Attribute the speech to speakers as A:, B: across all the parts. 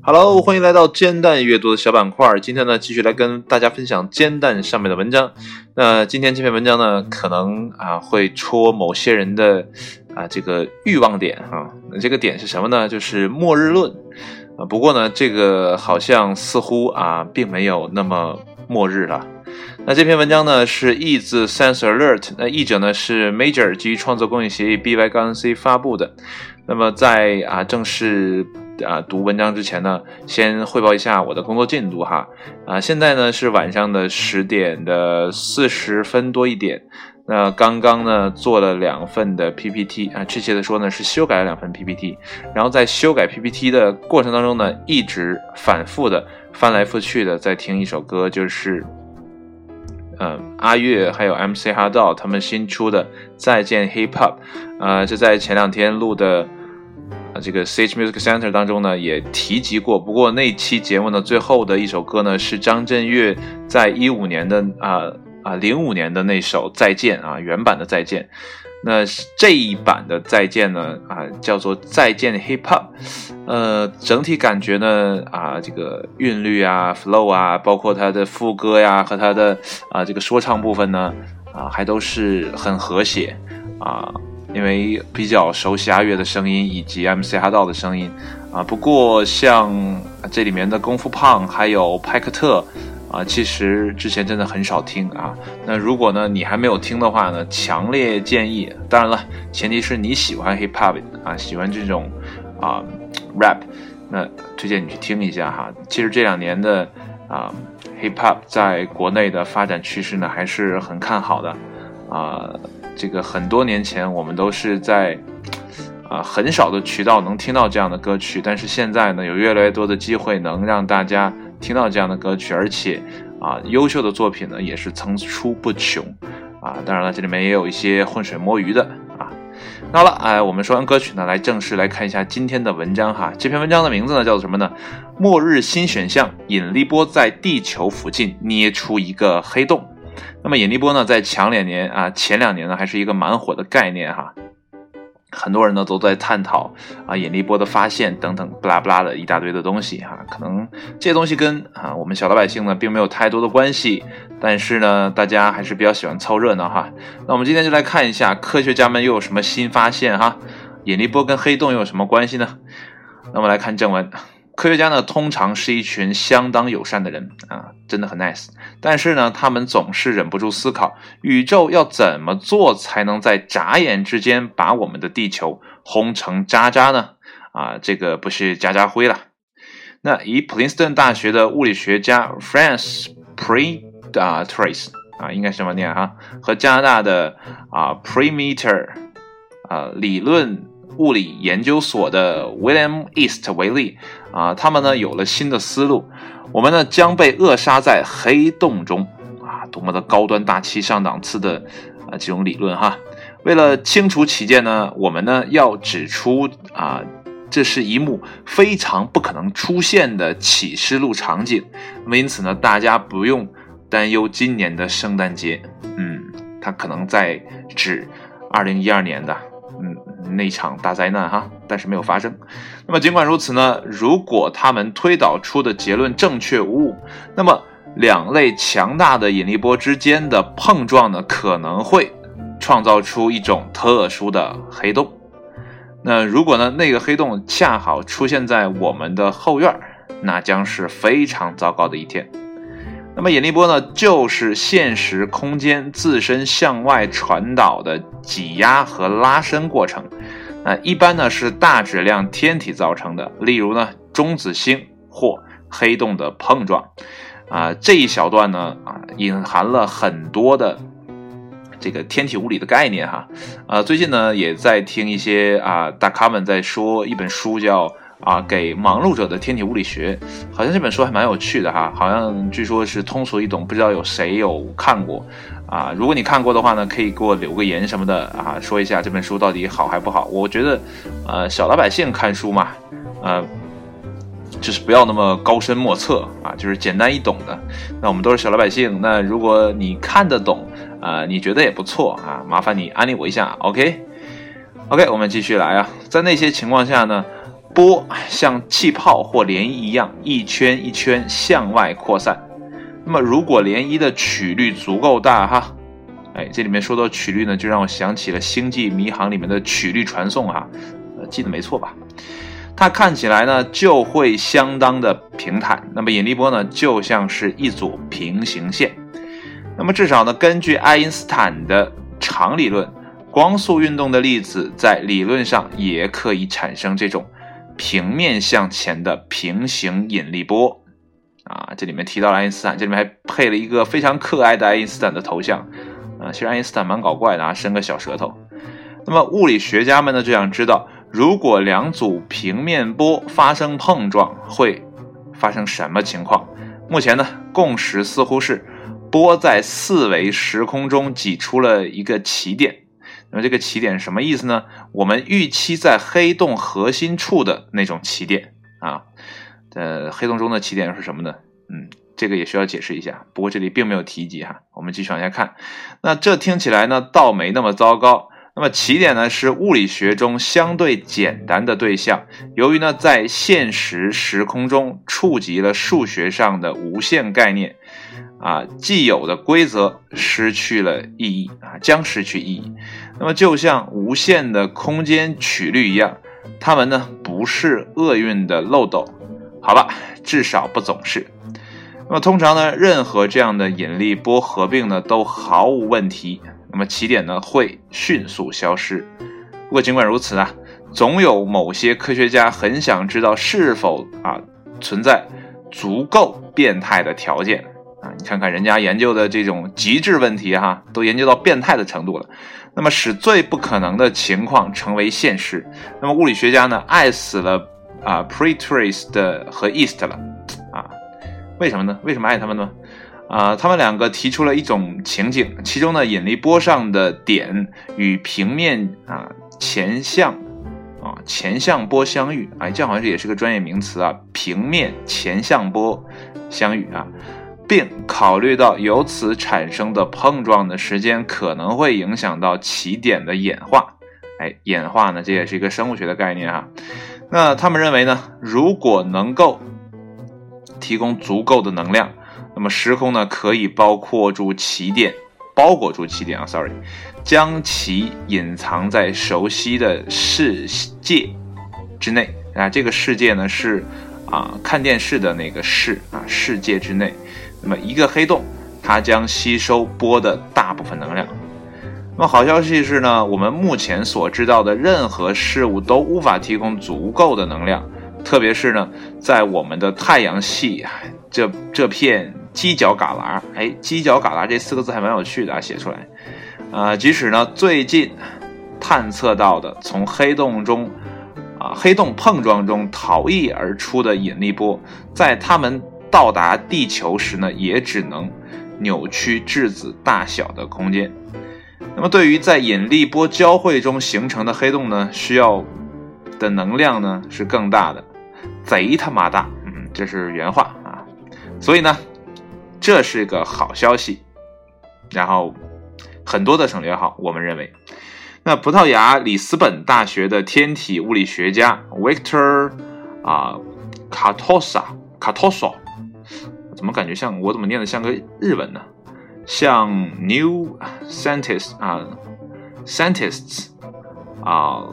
A: Hello，欢迎来到煎蛋阅读的小板块。今天呢，继续来跟大家分享煎蛋上面的文章。那今天这篇文章呢，可能啊会戳某些人的啊这个欲望点啊。那这个点是什么呢？就是末日论啊。不过呢，这个好像似乎啊并没有那么末日了。那这篇文章呢是译自 Sense Alert，那译者呢是 Major，基于创作公益协议 BY 杠 C 发布的。那么在啊正式。啊，读文章之前呢，先汇报一下我的工作进度哈。啊，现在呢是晚上的十点的四十分多一点。那刚刚呢做了两份的 PPT 啊，确切的说呢是修改了两份 PPT。然后在修改 PPT 的过程当中呢，一直反复的翻来覆去的在听一首歌，就是嗯阿月还有 MC 哈道他们新出的《再见 Hip Hop》。啊，就在前两天录的。啊，这个 Sage Music Center 当中呢也提及过，不过那期节目呢最后的一首歌呢是张震岳在一五年的啊啊零五年的那首再见啊原版的再见，那这一版的再见呢啊叫做再见 Hip Hop，呃整体感觉呢啊这个韵律啊 flow 啊包括它的副歌呀和它的啊这个说唱部分呢啊还都是很和谐啊。因为比较熟悉阿月的声音以及 MC 哈道的声音啊，不过像这里面的功夫胖还有派克特啊，其实之前真的很少听啊。那如果呢你还没有听的话呢，强烈建议。当然了，前提是你喜欢 hip hop 啊，喜欢这种啊 rap，那推荐你去听一下哈。其实这两年的啊 hip hop 在国内的发展趋势呢，还是很看好的啊。这个很多年前，我们都是在啊很少的渠道能听到这样的歌曲，但是现在呢，有越来越多的机会能让大家听到这样的歌曲，而且啊优秀的作品呢也是层出不穷啊。当然了，这里面也有一些浑水摸鱼的啊。那好了，哎，我们说完歌曲呢，来正式来看一下今天的文章哈。这篇文章的名字呢叫做什么呢？末日新选项，引力波在地球附近捏出一个黑洞。那么引力波呢，在前两年啊，前两年呢，还是一个蛮火的概念哈，很多人呢都在探讨啊引力波的发现等等不拉不拉的一大堆的东西哈，可能这些东西跟啊我们小老百姓呢并没有太多的关系，但是呢大家还是比较喜欢凑热闹哈。那我们今天就来看一下科学家们又有什么新发现哈，引力波跟黑洞又有什么关系呢？那我们来看正文。科学家呢，通常是一群相当友善的人啊，真的很 nice。但是呢，他们总是忍不住思考，宇宙要怎么做才能在眨眼之间把我们的地球轰成渣渣呢？啊，这个不是渣渣灰了。那以普林斯顿大学的物理学家 France Pre 啊 Trace 啊，应该是这么念啊，和加拿大的啊 Premeter 啊理论。物理研究所的 William East 为例啊，他们呢有了新的思路，我们呢将被扼杀在黑洞中啊，多么的高端大气上档次的啊这种理论哈。为了清楚起见呢，我们呢要指出啊，这是一幕非常不可能出现的启示录场景。那么因此呢，大家不用担忧今年的圣诞节，嗯，它可能在指二零一二年的。嗯，那场大灾难哈，但是没有发生。那么尽管如此呢，如果他们推导出的结论正确无误，那么两类强大的引力波之间的碰撞呢，可能会创造出一种特殊的黑洞。那如果呢，那个黑洞恰好出现在我们的后院，那将是非常糟糕的一天。那么引力波呢，就是现实空间自身向外传导的挤压和拉伸过程。那一般呢是大质量天体造成的，例如呢中子星或黑洞的碰撞。啊，这一小段呢啊隐含了很多的这个天体物理的概念哈。啊，最近呢也在听一些啊大咖们在说一本书叫。啊，给忙碌者的天体物理学，好像这本书还蛮有趣的哈，好像据说是通俗易懂，不知道有谁有看过啊？如果你看过的话呢，可以给我留个言什么的啊，说一下这本书到底好还不好？我觉得，呃，小老百姓看书嘛，呃，就是不要那么高深莫测啊，就是简单易懂的。那我们都是小老百姓，那如果你看得懂啊，你觉得也不错啊，麻烦你安利我一下，OK。OK，我们继续来啊，在那些情况下呢，波像气泡或涟漪一样一圈一圈向外扩散。那么如果涟漪的曲率足够大哈，哎，这里面说到曲率呢，就让我想起了《星际迷航》里面的曲率传送哈，呃，记得没错吧？它看起来呢就会相当的平坦，那么引力波呢就像是一组平行线。那么至少呢，根据爱因斯坦的场理论，光速运动的粒子在理论上也可以产生这种平面向前的平行引力波。啊，这里面提到了爱因斯坦，这里面还配了一个非常可爱的爱因斯坦的头像。啊，其实爱因斯坦蛮搞怪的啊，伸个小舌头。那么物理学家们呢就想知道。如果两组平面波发生碰撞，会发生什么情况？目前呢，共识似乎是波在四维时空中挤出了一个起点。那么这个起点什么意思呢？我们预期在黑洞核心处的那种起点啊。呃，黑洞中的起点是什么呢？嗯，这个也需要解释一下。不过这里并没有提及哈。我们继续往下看。那这听起来呢，倒没那么糟糕。那么起点呢是物理学中相对简单的对象，由于呢在现实时空中触及了数学上的无限概念，啊既有的规则失去了意义啊将失去意义。那么就像无限的空间曲率一样，它们呢不是厄运的漏斗，好吧，至少不总是。那么通常呢任何这样的引力波合并呢都毫无问题。那么起点呢会迅速消失。不过尽管如此啊，总有某些科学家很想知道是否啊存在足够变态的条件啊。你看看人家研究的这种极致问题哈，都研究到变态的程度了。那么使最不可能的情况成为现实。那么物理学家呢爱死了啊 Pretrace 的和 East 了啊？为什么呢？为什么爱他们呢？啊，他们两个提出了一种情景，其中呢，引力波上的点与平面啊前向啊前向波相遇，哎，这好像也是个专业名词啊，平面前向波相遇啊，并考虑到由此产生的碰撞的时间可能会影响到起点的演化，哎，演化呢，这也是一个生物学的概念哈。那他们认为呢，如果能够提供足够的能量。那么时空呢，可以包括住起点，包裹住起点啊，sorry，将其隐藏在熟悉的世界之内啊。这个世界呢是啊，看电视的那个世啊，世界之内。那么一个黑洞，它将吸收波的大部分能量。那么好消息是呢，我们目前所知道的任何事物都无法提供足够的能量，特别是呢，在我们的太阳系这这片。犄角旮旯，哎，犄角旮旯这四个字还蛮有趣的啊，写出来。啊，即使呢最近探测到的从黑洞中啊黑洞碰撞中逃逸而出的引力波，在它们到达地球时呢，也只能扭曲质子大小的空间。那么，对于在引力波交汇中形成的黑洞呢，需要的能量呢是更大的，贼他妈大，嗯，这是原话啊。所以呢。这是个好消息，然后很多的省略号，我们认为，那葡萄牙里斯本大学的天体物理学家 Victor 啊卡托萨卡托索，怎么感觉像我怎么念的像个日文呢？像 New Scientists 啊，Scientists 啊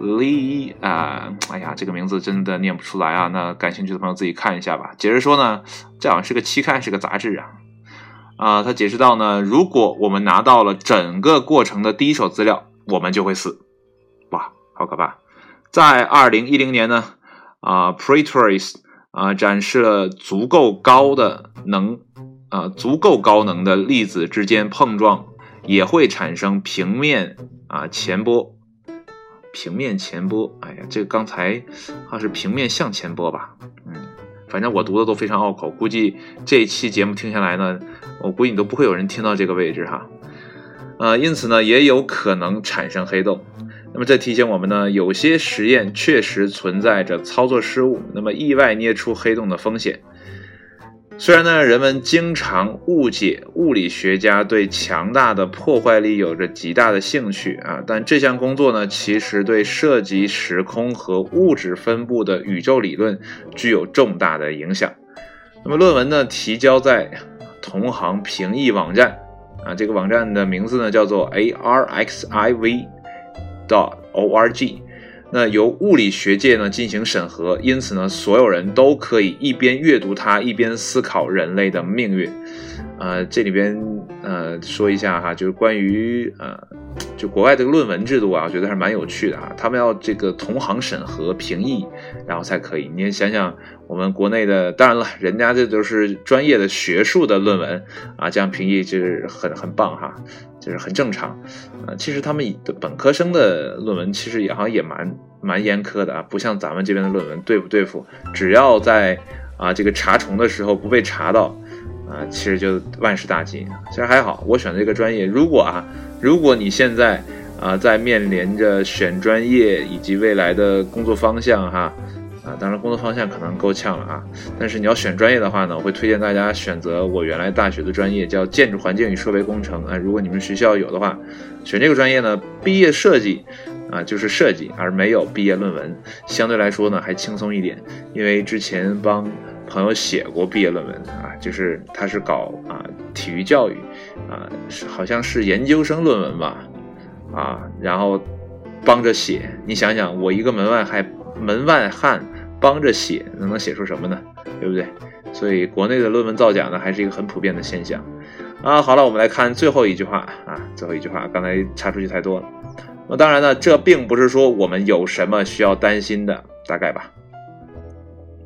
A: ，Lee 啊，哎呀，这个名字真的念不出来啊，那感兴趣的朋友自己看一下吧。解释说呢。这好像是个期刊，是个杂志啊！啊，他解释到呢，如果我们拿到了整个过程的第一手资料，我们就会死。哇，好可怕！在二零一零年呢，啊，Pretrace 啊展示了足够高的能，啊，足够高能的粒子之间碰撞也会产生平面啊前波，平面前波。哎呀，这个刚才好像是平面向前波吧？嗯。反正我读的都非常拗口，估计这一期节目听下来呢，我估计你都不会有人听到这个位置哈。呃，因此呢，也有可能产生黑洞。那么这提醒我们呢，有些实验确实存在着操作失误，那么意外捏出黑洞的风险。虽然呢，人们经常误解物理学家对强大的破坏力有着极大的兴趣啊，但这项工作呢，其实对涉及时空和物质分布的宇宙理论具有重大的影响。那么论文呢，提交在同行评议网站啊，这个网站的名字呢叫做 arxiv org，。那由物理学界呢进行审核，因此呢，所有人都可以一边阅读它，一边思考人类的命运。呃，这里边呃说一下哈，就是关于呃，就国外这个论文制度啊，我觉得还是蛮有趣的啊。他们要这个同行审核评议，然后才可以。你想想，我们国内的，当然了，人家这都是专业的学术的论文啊，这样评议就是很很棒哈。就是很正常，啊，其实他们的本科生的论文其实也好像也蛮蛮严苛的啊，不像咱们这边的论文对付对付，只要在啊这个查重的时候不被查到，啊，其实就万事大吉。其实还好，我选的这个专业，如果啊，如果你现在啊在面临着选专业以及未来的工作方向哈。啊当然工作方向可能够呛了啊，但是你要选专业的话呢，我会推荐大家选择我原来大学的专业，叫建筑环境与设备工程。啊，如果你们学校有的话，选这个专业呢，毕业设计啊就是设计，而没有毕业论文，相对来说呢还轻松一点。因为之前帮朋友写过毕业论文啊，就是他是搞啊体育教育啊，是好像是研究生论文吧，啊，然后帮着写，你想想，我一个门外还门外汉。帮着写，能能写出什么呢？对不对？所以国内的论文造假呢，还是一个很普遍的现象啊。好了，我们来看最后一句话啊，最后一句话，刚才插出去太多了。那当然呢，这并不是说我们有什么需要担心的，大概吧。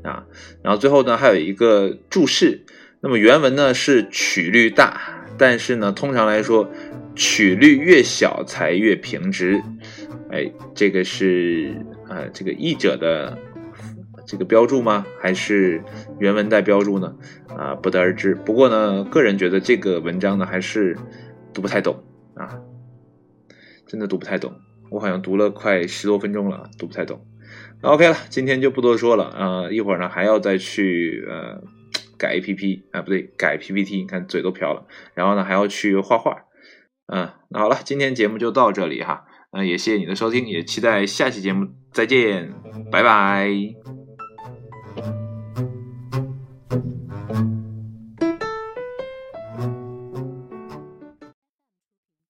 A: 啊，然后最后呢，还有一个注释。那么原文呢是曲率大，但是呢，通常来说，曲率越小才越平直。哎，这个是呃，这个译者的。这个标注吗？还是原文带标注呢？啊，不得而知。不过呢，个人觉得这个文章呢还是读不太懂啊，真的读不太懂。我好像读了快十多分钟了，读不太懂。OK 了，今天就不多说了啊。一会儿呢还要再去呃改 APP 啊，不对，改 PPT。你看嘴都瓢了。然后呢还要去画画。嗯，那好了，今天节目就到这里哈。那，也谢谢你的收听，也期待下期节目再见，拜拜。